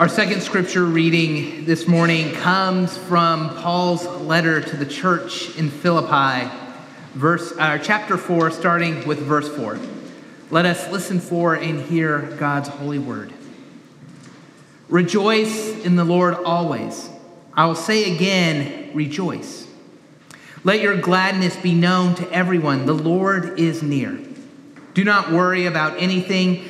Our second scripture reading this morning comes from Paul's letter to the church in Philippi, verse, uh, chapter 4, starting with verse 4. Let us listen for and hear God's holy word. Rejoice in the Lord always. I will say again, rejoice. Let your gladness be known to everyone. The Lord is near. Do not worry about anything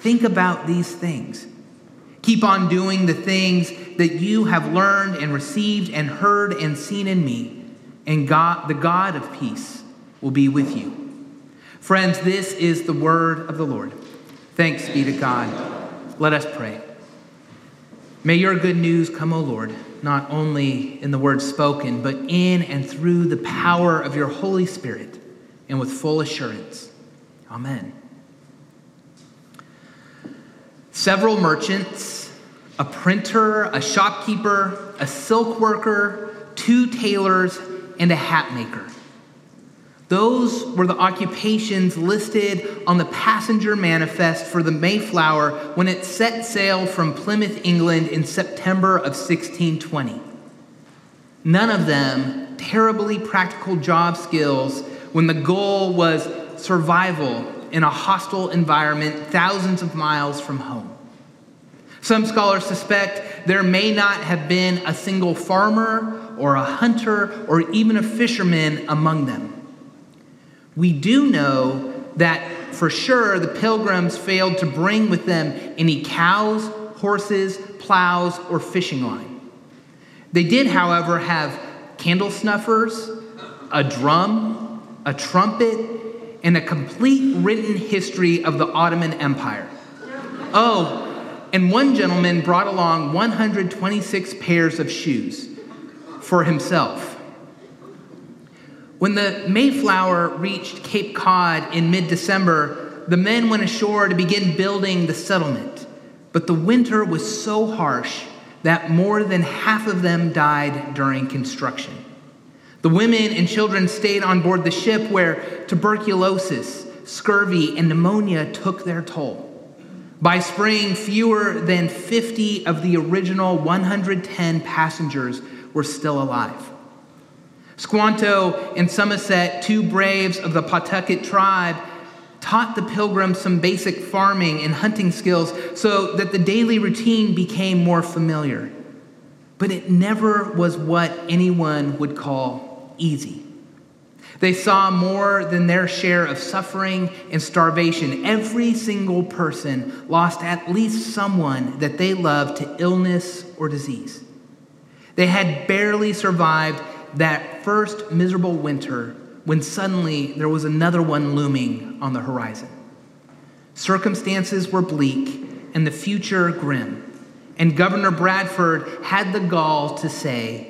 Think about these things. Keep on doing the things that you have learned and received and heard and seen in me, and God, the God of peace, will be with you. Friends, this is the word of the Lord. Thanks be to God. Let us pray. May your good news come, O Lord, not only in the words spoken, but in and through the power of your Holy Spirit and with full assurance. Amen several merchants, a printer, a shopkeeper, a silk worker, two tailors, and a hat maker. Those were the occupations listed on the passenger manifest for the Mayflower when it set sail from Plymouth, England in September of 1620. None of them terribly practical job skills when the goal was survival in a hostile environment thousands of miles from home. Some scholars suspect there may not have been a single farmer or a hunter or even a fisherman among them. We do know that for sure the pilgrims failed to bring with them any cows, horses, plows, or fishing line. They did, however, have candle snuffers, a drum, a trumpet, and a complete written history of the Ottoman Empire. Oh, and one gentleman brought along 126 pairs of shoes for himself. When the Mayflower reached Cape Cod in mid December, the men went ashore to begin building the settlement. But the winter was so harsh that more than half of them died during construction. The women and children stayed on board the ship where tuberculosis, scurvy, and pneumonia took their toll. By spring, fewer than 50 of the original 110 passengers were still alive. Squanto and Samoset, two braves of the Pawtucket tribe, taught the pilgrims some basic farming and hunting skills so that the daily routine became more familiar. But it never was what anyone would call easy. They saw more than their share of suffering and starvation. Every single person lost at least someone that they loved to illness or disease. They had barely survived that first miserable winter when suddenly there was another one looming on the horizon. Circumstances were bleak and the future grim. And Governor Bradford had the gall to say,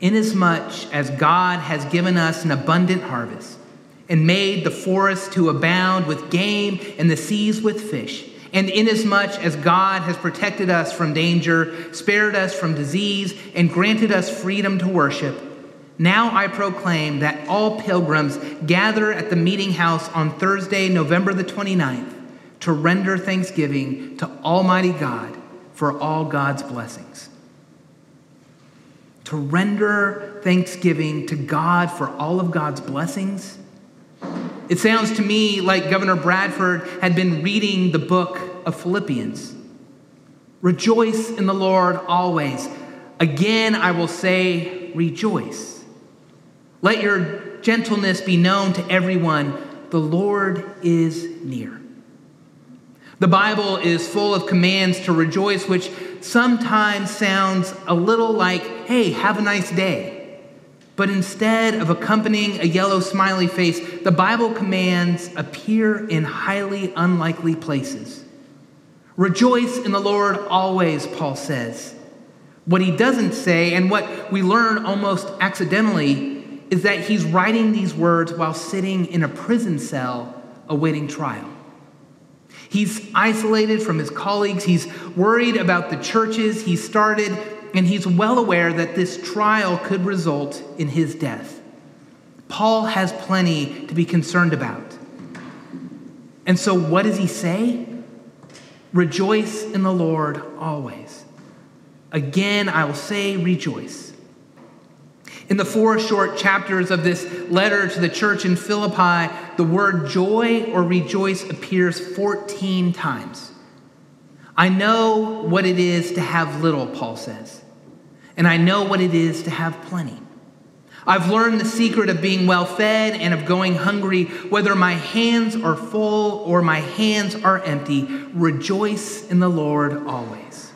Inasmuch as God has given us an abundant harvest and made the forests to abound with game and the seas with fish, and inasmuch as God has protected us from danger, spared us from disease, and granted us freedom to worship, now I proclaim that all pilgrims gather at the meeting house on Thursday, November the 29th, to render thanksgiving to Almighty God for all God's blessings to render thanksgiving to God for all of God's blessings. It sounds to me like Governor Bradford had been reading the book of Philippians. Rejoice in the Lord always. Again, I will say, rejoice. Let your gentleness be known to everyone. The Lord is near. The Bible is full of commands to rejoice, which sometimes sounds a little like, hey, have a nice day. But instead of accompanying a yellow smiley face, the Bible commands appear in highly unlikely places. Rejoice in the Lord always, Paul says. What he doesn't say, and what we learn almost accidentally, is that he's writing these words while sitting in a prison cell awaiting trial. He's isolated from his colleagues. He's worried about the churches he started, and he's well aware that this trial could result in his death. Paul has plenty to be concerned about. And so, what does he say? Rejoice in the Lord always. Again, I will say, rejoice. In the four short chapters of this letter to the church in Philippi, the word joy or rejoice appears 14 times. I know what it is to have little, Paul says, and I know what it is to have plenty. I've learned the secret of being well fed and of going hungry, whether my hands are full or my hands are empty. Rejoice in the Lord always.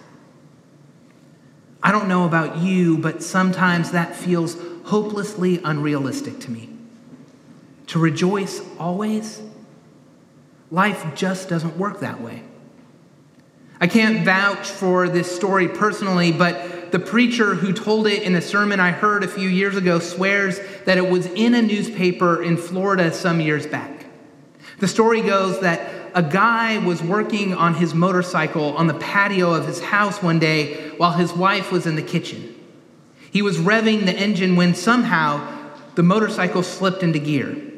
I don't know about you, but sometimes that feels hopelessly unrealistic to me. To rejoice always? Life just doesn't work that way. I can't vouch for this story personally, but the preacher who told it in a sermon I heard a few years ago swears that it was in a newspaper in Florida some years back. The story goes that a guy was working on his motorcycle on the patio of his house one day while his wife was in the kitchen. He was revving the engine when somehow the motorcycle slipped into gear.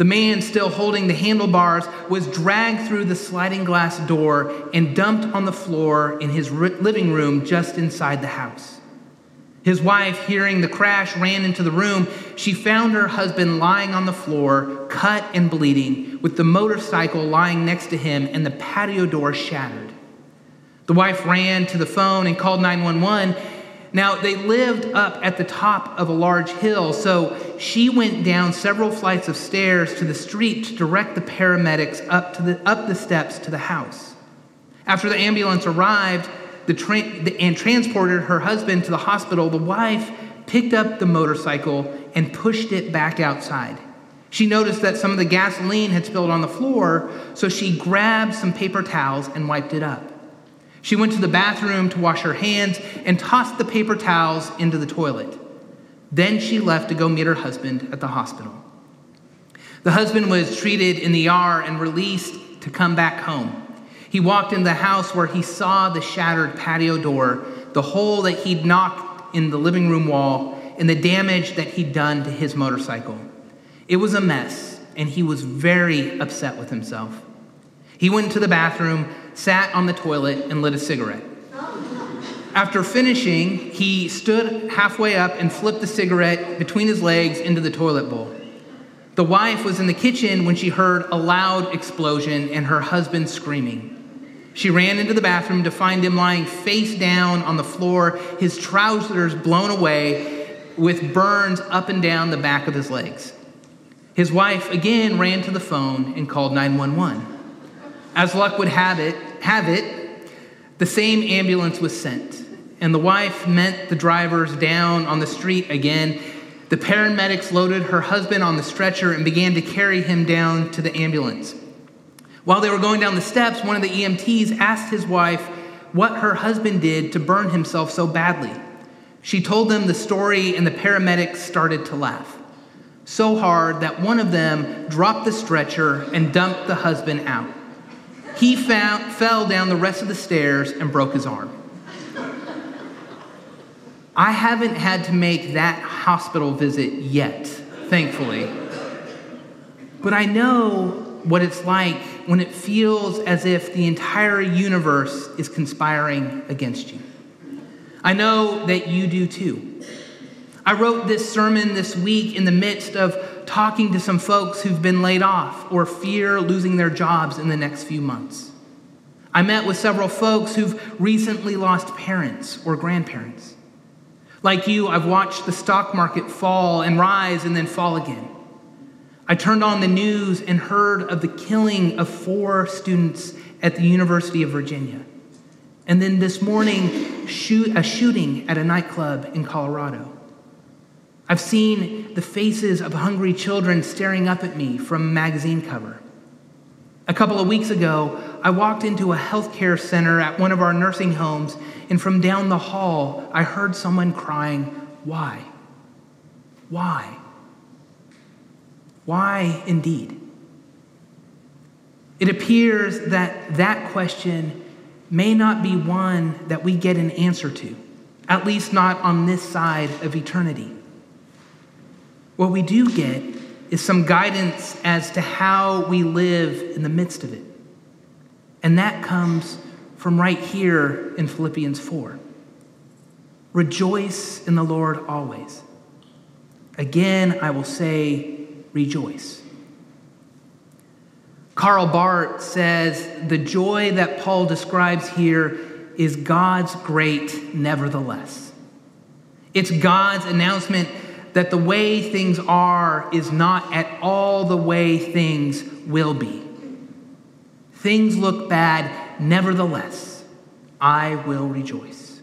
The man, still holding the handlebars, was dragged through the sliding glass door and dumped on the floor in his living room just inside the house. His wife, hearing the crash, ran into the room. She found her husband lying on the floor, cut and bleeding, with the motorcycle lying next to him and the patio door shattered. The wife ran to the phone and called 911. Now, they lived up at the top of a large hill, so she went down several flights of stairs to the street to direct the paramedics up, to the, up the steps to the house. After the ambulance arrived, the tra- the, and transported her husband to the hospital, the wife picked up the motorcycle and pushed it back outside. She noticed that some of the gasoline had spilled on the floor, so she grabbed some paper towels and wiped it up. She went to the bathroom to wash her hands and tossed the paper towels into the toilet. Then she left to go meet her husband at the hospital. The husband was treated in the ER and released to come back home. He walked in the house where he saw the shattered patio door, the hole that he'd knocked in the living room wall, and the damage that he'd done to his motorcycle. It was a mess, and he was very upset with himself. He went into the bathroom, sat on the toilet, and lit a cigarette. After finishing, he stood halfway up and flipped the cigarette between his legs into the toilet bowl. The wife was in the kitchen when she heard a loud explosion and her husband screaming. She ran into the bathroom to find him lying face down on the floor, his trousers blown away, with burns up and down the back of his legs. His wife again ran to the phone and called 911. As luck would have it, have it, the same ambulance was sent, and the wife met the drivers down on the street again. The paramedics loaded her husband on the stretcher and began to carry him down to the ambulance. While they were going down the steps, one of the EMTs asked his wife what her husband did to burn himself so badly. She told them the story, and the paramedics started to laugh. So hard that one of them dropped the stretcher and dumped the husband out. He found, fell down the rest of the stairs and broke his arm. I haven't had to make that hospital visit yet, thankfully. But I know what it's like when it feels as if the entire universe is conspiring against you. I know that you do too. I wrote this sermon this week in the midst of talking to some folks who've been laid off or fear losing their jobs in the next few months. I met with several folks who've recently lost parents or grandparents. Like you, I've watched the stock market fall and rise and then fall again. I turned on the news and heard of the killing of four students at the University of Virginia. And then this morning, shoot, a shooting at a nightclub in Colorado. I've seen the faces of hungry children staring up at me from magazine cover. A couple of weeks ago, I walked into a healthcare center at one of our nursing homes, and from down the hall, I heard someone crying, Why? Why? Why indeed? It appears that that question may not be one that we get an answer to, at least not on this side of eternity. What we do get is some guidance as to how we live in the midst of it. And that comes from right here in Philippians 4. Rejoice in the Lord always. Again, I will say, rejoice. Karl Barth says the joy that Paul describes here is God's great nevertheless. It's God's announcement that the way things are is not at all the way things will be. Things look bad, nevertheless, I will rejoice.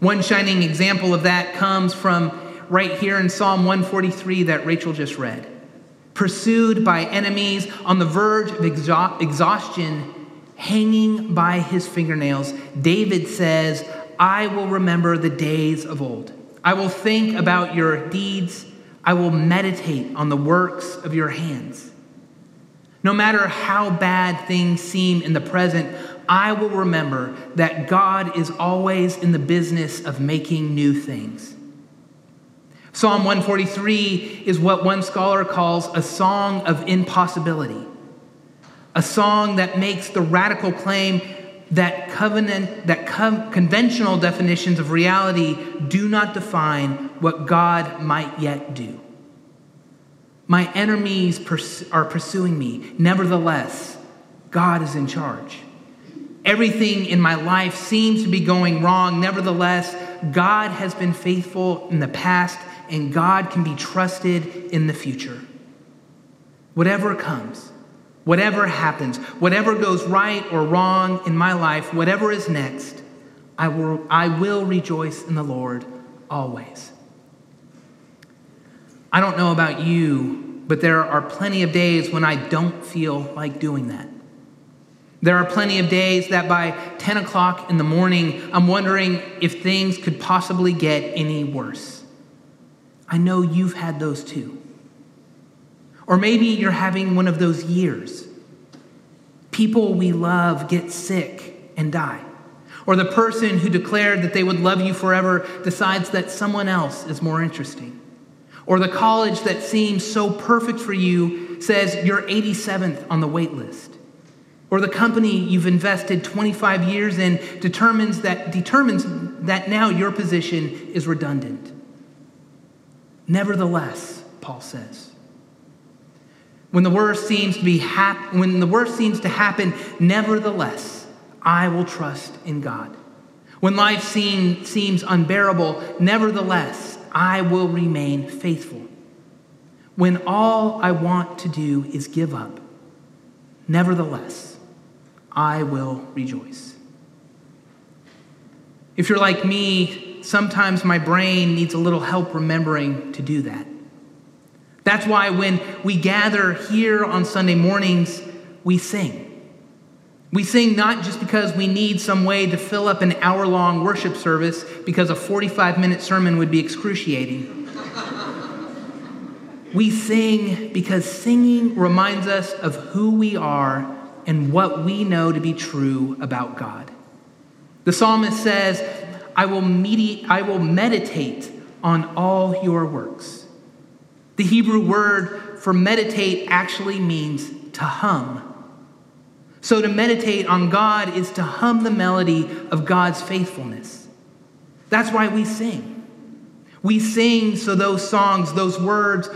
One shining example of that comes from right here in Psalm 143 that Rachel just read. Pursued by enemies, on the verge of exhaustion, hanging by his fingernails, David says, I will remember the days of old. I will think about your deeds. I will meditate on the works of your hands. No matter how bad things seem in the present, I will remember that God is always in the business of making new things. Psalm 143 is what one scholar calls a song of impossibility, a song that makes the radical claim that covenant that co- conventional definitions of reality do not define what God might yet do. My enemies pers- are pursuing me. Nevertheless, God is in charge. Everything in my life seems to be going wrong. Nevertheless, God has been faithful in the past, and God can be trusted in the future. Whatever comes, Whatever happens, whatever goes right or wrong in my life, whatever is next, I will, I will rejoice in the Lord always. I don't know about you, but there are plenty of days when I don't feel like doing that. There are plenty of days that by 10 o'clock in the morning, I'm wondering if things could possibly get any worse. I know you've had those too. Or maybe you're having one of those years. People we love get sick and die. Or the person who declared that they would love you forever decides that someone else is more interesting. Or the college that seems so perfect for you says you're 87th on the wait list. Or the company you've invested 25 years in determines that, determines that now your position is redundant. Nevertheless, Paul says, when the worst seems to be hap- when the worst seems to happen, nevertheless, I will trust in God. When life seem, seems unbearable, nevertheless, I will remain faithful. When all I want to do is give up, nevertheless, I will rejoice. If you're like me, sometimes my brain needs a little help remembering to do that. That's why when we gather here on Sunday mornings, we sing. We sing not just because we need some way to fill up an hour long worship service because a 45 minute sermon would be excruciating. we sing because singing reminds us of who we are and what we know to be true about God. The psalmist says, I will, medi- I will meditate on all your works. The Hebrew word for meditate actually means to hum. So to meditate on God is to hum the melody of God's faithfulness. That's why we sing. We sing so those songs, those words,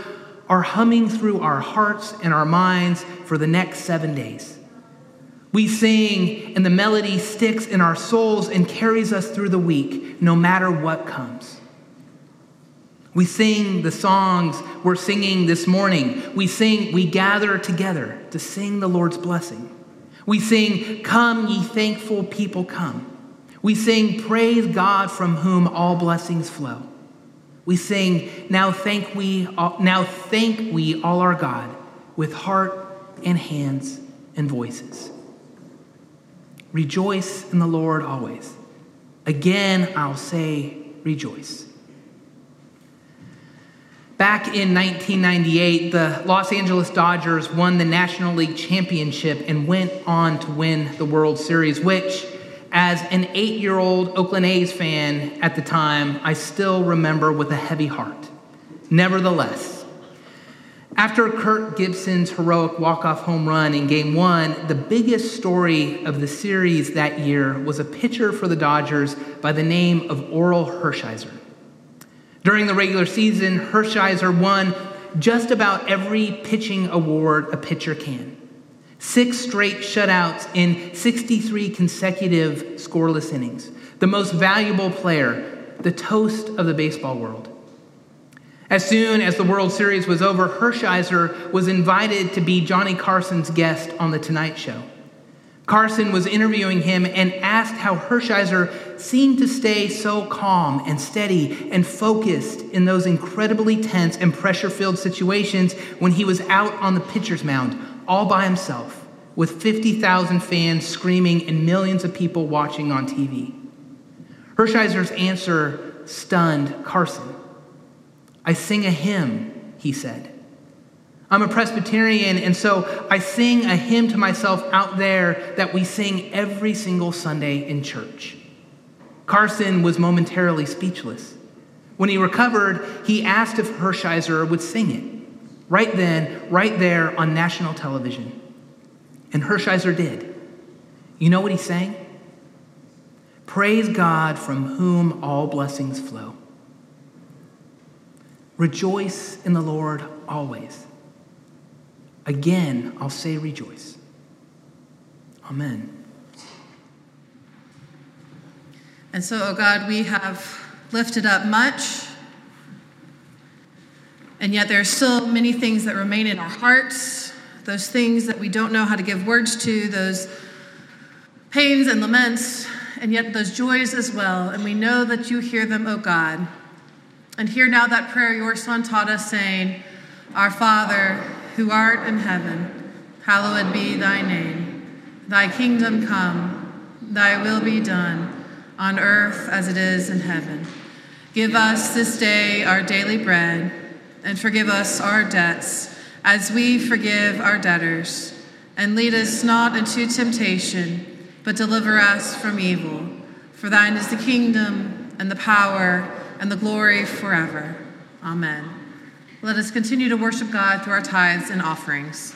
are humming through our hearts and our minds for the next seven days. We sing, and the melody sticks in our souls and carries us through the week, no matter what comes. We sing the songs we're singing this morning. We sing, we gather together to sing the Lord's blessing. We sing, Come, ye thankful people, come. We sing, Praise God from whom all blessings flow. We sing, Now thank we, all, now thank we all our God with heart and hands and voices. Rejoice in the Lord always. Again, I'll say, rejoice. Back in 1998, the Los Angeles Dodgers won the National League Championship and went on to win the World Series, which, as an eight year old Oakland A's fan at the time, I still remember with a heavy heart. Nevertheless, after Kirk Gibson's heroic walk-off home run in game one, the biggest story of the series that year was a pitcher for the Dodgers by the name of Orel Hershiser. During the regular season, Hershiser won just about every pitching award a pitcher can. Six straight shutouts in 63 consecutive scoreless innings. The most valuable player, the toast of the baseball world. As soon as the World Series was over, Hershiser was invited to be Johnny Carson's guest on The Tonight Show. Carson was interviewing him and asked how Hershiser seemed to stay so calm and steady and focused in those incredibly tense and pressure filled situations when he was out on the pitcher's mound all by himself with 50,000 fans screaming and millions of people watching on TV. Hershiser's answer stunned Carson. I sing a hymn, he said. I'm a Presbyterian, and so I sing a hymn to myself out there that we sing every single Sunday in church. Carson was momentarily speechless. When he recovered, he asked if Hershiser would sing it, right then, right there on national television. And Hershiser did. You know what he sang? Praise God from whom all blessings flow. Rejoice in the Lord always. Again, I'll say rejoice. Amen. And so, oh God, we have lifted up much, and yet there are still many things that remain in our hearts, those things that we don't know how to give words to, those pains and laments, and yet those joys as well. And we know that you hear them, oh God. And hear now that prayer your Son taught us, saying, Our Father, who art in heaven, hallowed be thy name. Thy kingdom come, thy will be done, on earth as it is in heaven. Give us this day our daily bread, and forgive us our debts as we forgive our debtors. And lead us not into temptation, but deliver us from evil. For thine is the kingdom, and the power, and the glory forever. Amen. Let us continue to worship God through our tithes and offerings.